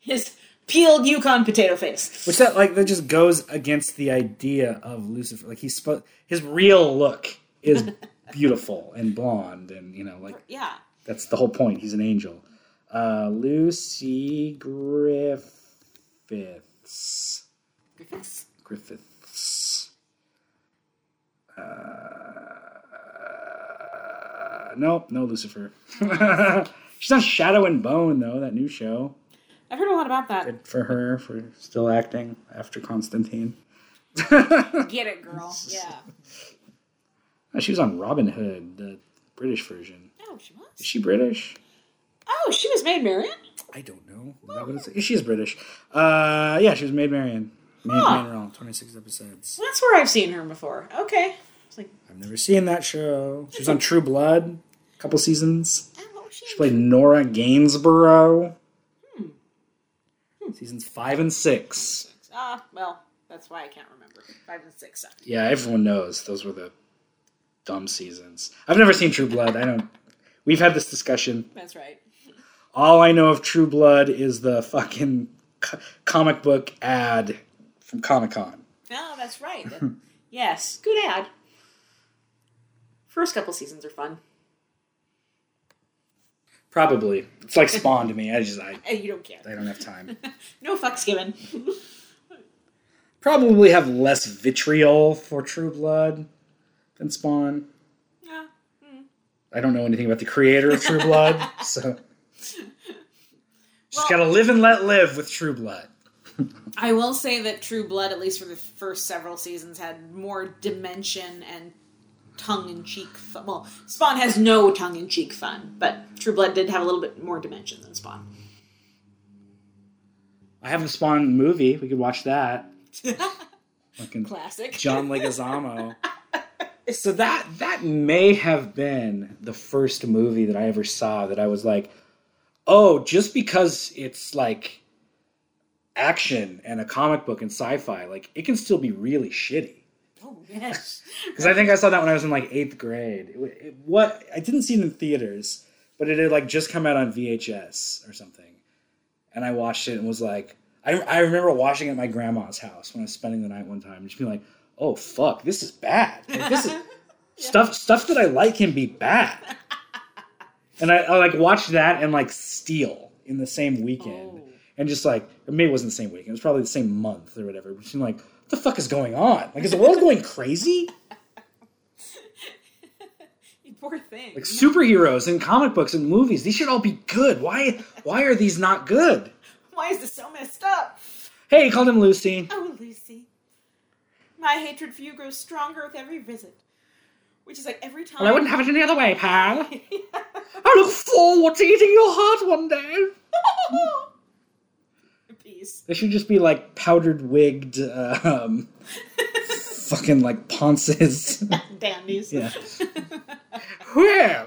His peeled Yukon potato face. Which that like that just goes against the idea of Lucifer. Like he's supposed his real look is beautiful and blonde and you know like Yeah. that's the whole point. He's an angel. Uh, Lucy Griffiths. Griffiths. Griffiths. Uh, nope, no Lucifer. She's on Shadow and Bone though. That new show. I've heard a lot about that. Good for her for still acting after Constantine. Get it, girl. Yeah. Uh, She was on Robin Hood, the British version. Oh, she was. Is she British? Oh, she was Maid Marian. I don't know. Is that what She British. Uh, yeah, she was Maid Marian. Maid Huh. Marian, 26 episodes. That's where I've seen her before. Okay. Like, I've never seen that show. She was on True Blood, a couple seasons. oh, she? She played Nora Gainsborough. Seasons five and six. Ah, well, that's why I can't remember. Five and six sucked. Yeah, everyone knows those were the dumb seasons. I've never seen True Blood. I don't. We've had this discussion. That's right. All I know of True Blood is the fucking co- comic book ad from Comic Con. Oh, that's right. yes, good ad. First couple seasons are fun. Probably. It's like Spawn to me. I just I, you don't care. I don't have time. No fucks given. Probably have less vitriol for True Blood than Spawn. Yeah. Hmm. I don't know anything about the creator of True Blood, so just Well- gotta live and let live with True Blood. I will say that True Blood, at least for the first several seasons, had more dimension and tongue in cheek fun. Well, Spawn has no tongue in cheek fun, but True Blood did have a little bit more dimension than Spawn. I have the Spawn movie. We could watch that. Classic. John Leguizamo. so that that may have been the first movie that I ever saw that I was like, oh, just because it's like action and a comic book and sci-fi, like it can still be really shitty. Oh, yes. Because I think I saw that when I was in like eighth grade. It, it, what I didn't see it in theaters, but it had like just come out on VHS or something, and I watched it and was like, I I remember watching it at my grandma's house when I was spending the night one time, and just being like, oh fuck, this is bad. Like, this is stuff stuff that I like can be bad. And I, I like watched that and like Steel in the same weekend, Oh. and just like maybe it wasn't the same weekend, it was probably the same month or whatever. But just like, what the fuck is going on? Like, is the world going crazy? You poor thing. like superheroes and comic books and movies these should all be good why why are these not good Why is this so messed up? hey he called him lucy Oh, Lucy. My hatred for you grows stronger with every visit. Which is like every time. well, i wouldn't have it any other way pal i look forward to eating your heart one day Peace. they should just be like powdered wigged um fucking like ponces Dandies. yeah well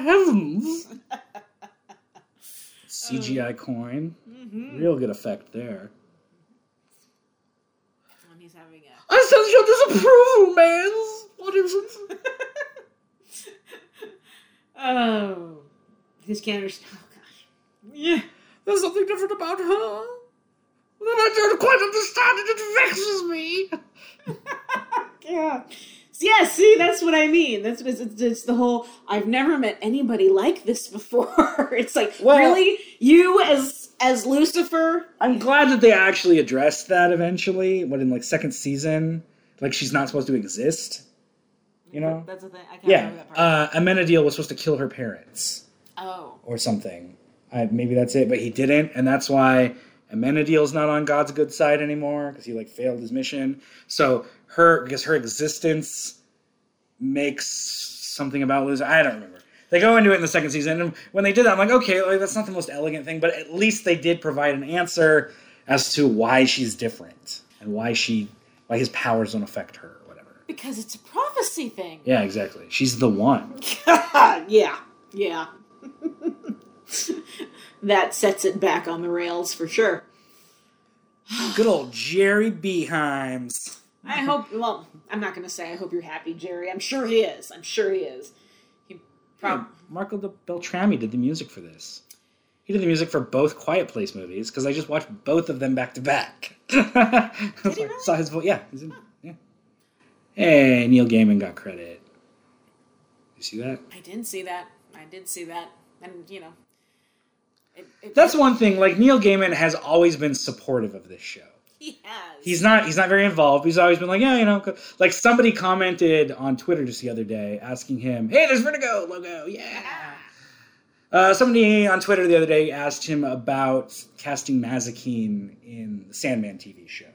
heavens cgi coin Mm-hmm. real good effect there When he's having a. i sense your disapproval man what is it Oh. His can't understand. Oh, gosh. Yeah. There's something different about her. That I don't quite understand it. it vexes me. Yeah. Yeah, see, that's what I mean. That's it's, it's, it's the whole. I've never met anybody like this before. it's like, Well- really, you as as Lucifer? I'm glad that they actually addressed that eventually. What in like second season? Like she's not supposed to exist. You know? that's the thing. I can't Yeah. remember that part. Uh, Amenadiel was supposed to kill her parents oh, or something. I, maybe that's it, but he didn't, and that's why Amenadiel's not on God's good side anymore because he like failed his mission. So her, because her existence makes something about Liz. I don't remember. They go into it in the second season, and when they did that, I'm like, okay, like, that's not the most elegant thing, but at least they did provide an answer as to why she's different and why she, why his powers don't affect her or whatever. because it's a prophecy thing. Yeah, exactly. She's the one. yeah, yeah. that sets it back on the rails for sure. Good old Jerry Beeheims. I hope. Well, I'm not going to say I hope you're happy, Jerry. I'm sure he is. I'm sure he is. He prob- Marco de Beltrami did the music for this. He did the music for both Quiet Place movies because I just watched both of them back to back. I he like, really? Saw his voice. Yeah, he's in. Yeah. Hey, Neil Gaiman got credit. You see that? I didn't see that. I did see that, and you know, it, That's one thing. Like Neil Gaiman has always been supportive of this show. he has. He's not. He's not very involved. He's always been like, yeah, you know, like somebody commented on Twitter just the other day asking him, "Hey, there's Vertigo logo, yeah." Uh, somebody on Twitter the other day asked him about casting Mazikeen in the Sandman TV show,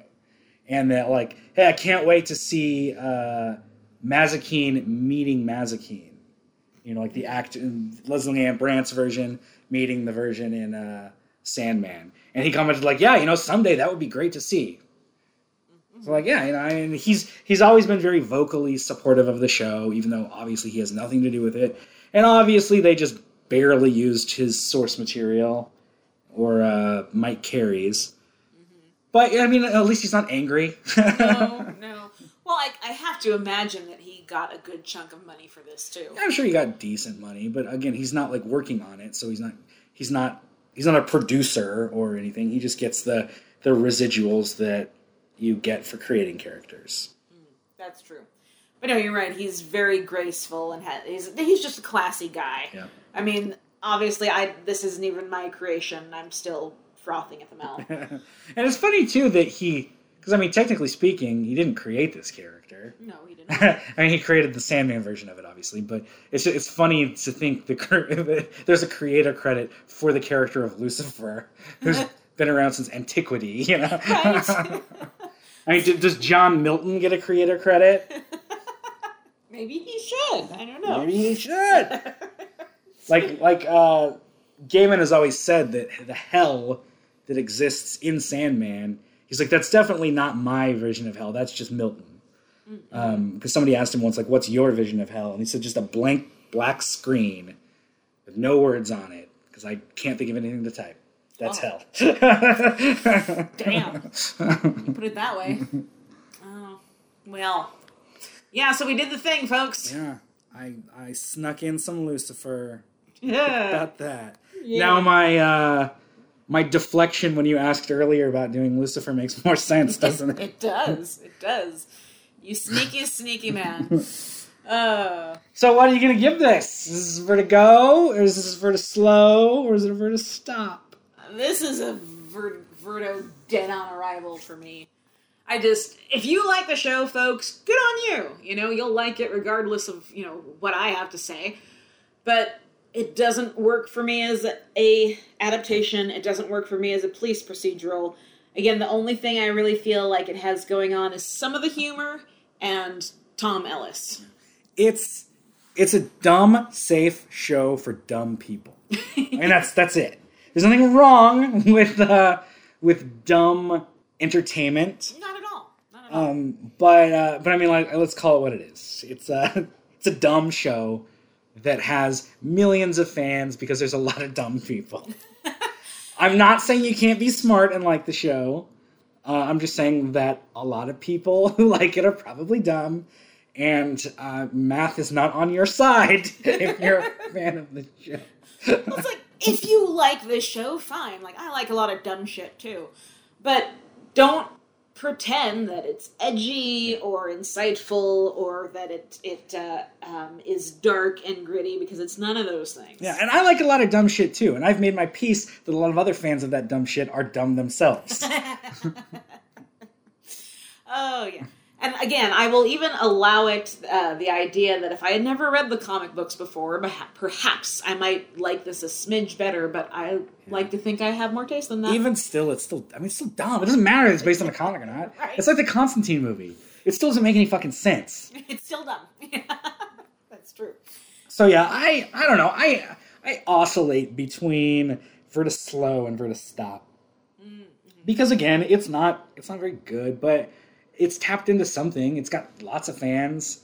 and that like, hey, I can't wait to see uh, Mazikeen meeting Mazikeen. You know, like the act Lesley-Ann Brandt's version meeting the version in uh, Sandman, and he commented like, yeah, you know, someday that would be great to see. So like, yeah, you know, I mean, he's he's always been very vocally supportive of the show, even though obviously he has nothing to do with it, and obviously they just barely used his source material or uh, Mike Carey's. But I mean, at least he's not angry. no, no. Well, I, I have to imagine that he got a good chunk of money for this too. I'm sure he got decent money, but again, he's not like working on it, so he's not he's not he's not a producer or anything. He just gets the the residuals that you get for creating characters. Hmm, that's true. But no, you're right. He's very graceful and ha- he's he's just a classy guy. Yeah. I mean, obviously, I this isn't even my creation. I'm still frothing at the mouth. and it's funny too that he because I mean, technically speaking, he didn't create this character. no, he didn't. I mean, he created the Sandman version of it, obviously, but it's it's funny to think the there's a creator credit for the character of Lucifer, who's been around since antiquity. You know, Right. I mean, d- does John Milton get a creator credit? Maybe he should. I don't know. Maybe he should. like like uh, Gaiman has always said that the hell that exists in Sandman, he's like that's definitely not my version of hell. That's just Milton. Because somebody asked him once, like, "What's your vision of hell?" And he said, "Just a blank black screen with no words on it, because I can't think of anything to type. That's Oh. hell." Damn. You put it that way. Oh, well. Yeah, so we did the thing, folks. Yeah, I I snuck in some Lucifer. Yeah. about that. Yeah. Now my uh my deflection when you asked earlier about doing Lucifer makes more sense, doesn't it? It does. It does. You sneaky, sneaky man. Uh, So what are you gonna give this? Is this for to go, or is this for to slow, or is it for to stop? this is a Ver- Verto dead on arrival for me. I just, if you like the show, folks, good on you. You know, you'll like it regardless of, you know, what I have to say. But it doesn't work for me as a adaptation. It doesn't work for me as a police procedural. Again, the only thing I really feel like it has going on is some of the humor and Tom Ellis. It's it's a dumb, safe show for dumb people, and that's that's it. There's nothing wrong with uh, with dumb entertainment. Not at all. Not at all. Um, but uh, but I mean, like, let's call it what it is. It's a it's a dumb show that has millions of fans because there's a lot of dumb people. I'm not saying you can't be smart and like the show. Uh, I'm just saying that a lot of people who like it are probably dumb, and uh, math is not on your side if you're a fan of the show. Well, it's like if you like this show, fine. Like I like a lot of dumb shit too, but don't pretend that it's edgy or insightful or that it it uh, um, is dark and gritty because it's none of those things. Yeah, and I like a lot of dumb shit too, and I've made my peace that a lot of other fans of that dumb shit are dumb themselves. Oh yeah. And again, I will even allow it uh, the idea that if I had never read the comic books before, perhaps I might like this a smidge better. But I like to think I have more taste than that. Even still, it's still. I mean, it's still dumb. It doesn't matter if it's based on a comic or not. Right. It's like the Constantine movie. It still doesn't make any fucking sense. it's still dumb. That's true. So yeah, I I don't know. I I oscillate between Verta slow and Verta stop because again, it's not it's not very good, but it's tapped into something. It's got lots of fans.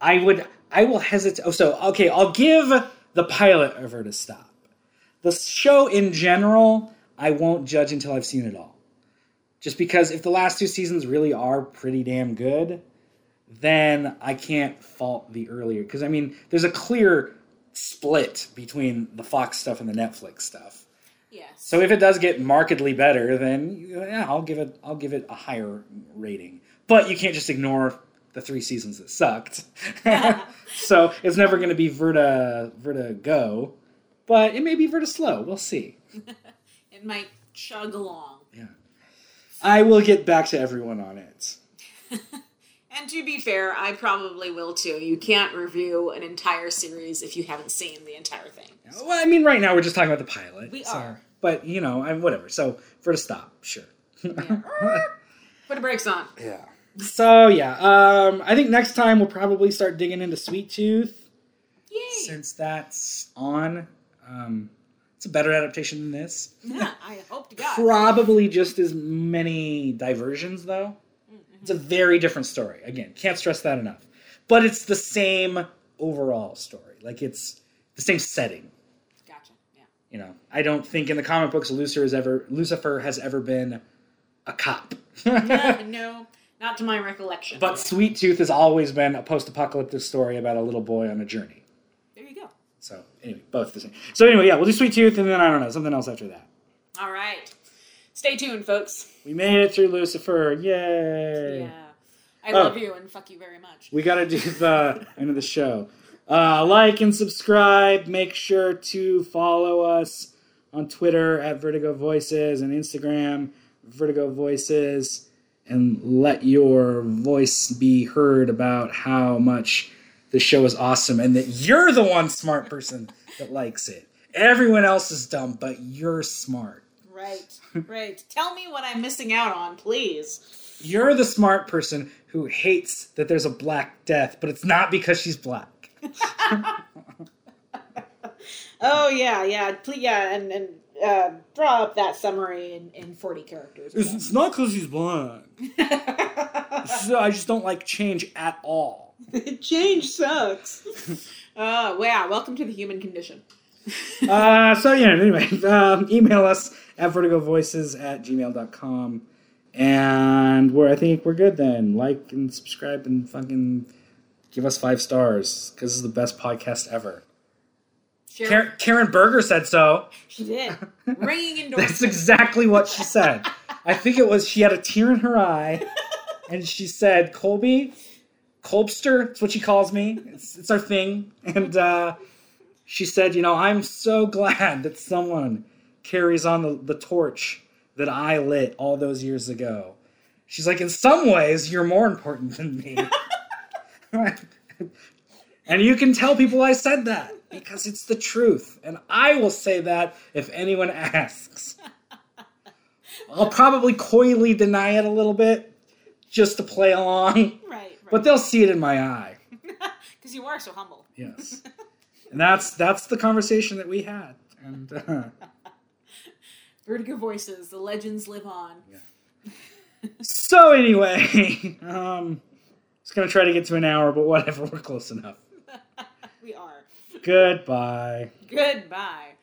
I would I will hesitate. Oh, so okay, I'll give the pilot a Verta stop. The show in general, I won't judge until I've seen it all. Just because if the last two seasons really are pretty damn good, then I can't fault the earlier because I mean there's a clear split between the Fox stuff and the Netflix stuff. Yes. So if it does get markedly better, then yeah, I'll give it I'll give it a higher rating. But you can't just ignore the three seasons that sucked. so it's never going to be Verta Verta go, but it may be Verta slow. We'll see. it might chug along. Yeah, I will get back to everyone on it. And to be fair, I probably will too. You can't review an entire series if you haven't seen the entire thing. Well, I mean, right now we're just talking about the pilot. We so- are. But, you know, I'm whatever. So, for the stop, sure. Put the brakes on. yeah. So, yeah. Um, I think next time we'll probably start digging into Sweet Tooth Yay! since that's on. Um, it's a better adaptation than this. Yeah, I hope to God. Probably just as many diversions, though. It's a very different story. Again, can't stress that enough. But it's the same overall story. Like, it's the same setting. Gotcha. Yeah. You know, I don't think in the comic books Lucifer has ever Lucifer has ever been a cop. no, no, Not to my recollection. But Sweet Tooth has always been a post-apocalyptic story about a little boy on a journey. there you go. So anyway, both the same. So anyway, yeah, we'll do Sweet Tooth, and then I don't know something else after that. All right. Stay tuned, folks. We made it through Lucifer! Yay! Yeah. I Oh. love you and fuck you very much. We got to do the end of the show. Uh, like and subscribe. Make sure to follow us on Twitter at Vertigo Voices and Instagram Vertigo Voices, and let your voice be heard about how much the show is awesome and that you're the one smart person that likes it. Everyone else is dumb, but you're smart. Right. Right. Tell me what I'm missing out on, please. You're the smart person who hates that there's a black death, but it's not because she's black. Oh yeah, yeah, please, yeah, and and uh, draw up that summary in, in forty characters. It's, it's not because he's blind. So I just don't like change at all. Change sucks. Oh wow! Welcome to the human condition. Uh, so, yeah, anyway, um, email us at vertigovoices at gmail.com. And we're, I think we're good then. Like and subscribe and fucking give us five stars because this is the best podcast ever. Sure, Karen, Karen Berger said so. she did. Ringing That's exactly what she said. I think it was she had a tear in her eye, and she said, "Colby, Colbster, that's what she calls me. It's, it's our thing." And uh, she said, "You know, I'm so glad that someone carries on the, the torch that I lit all those years ago." She's like, "In some ways, you're more important than me." and you can tell people I said that because it's the truth, and I will say that if anyone asks. I'll probably coyly deny it a little bit just to play along, right, right. but they'll see it in my eye. because you are so humble. Yes. and that's that's the conversation that we had. And uh, Vertigo voices. The legends live on. Yeah. so anyway, um just going to try to get to an hour, but whatever, we're close enough. Goodbye. Goodbye.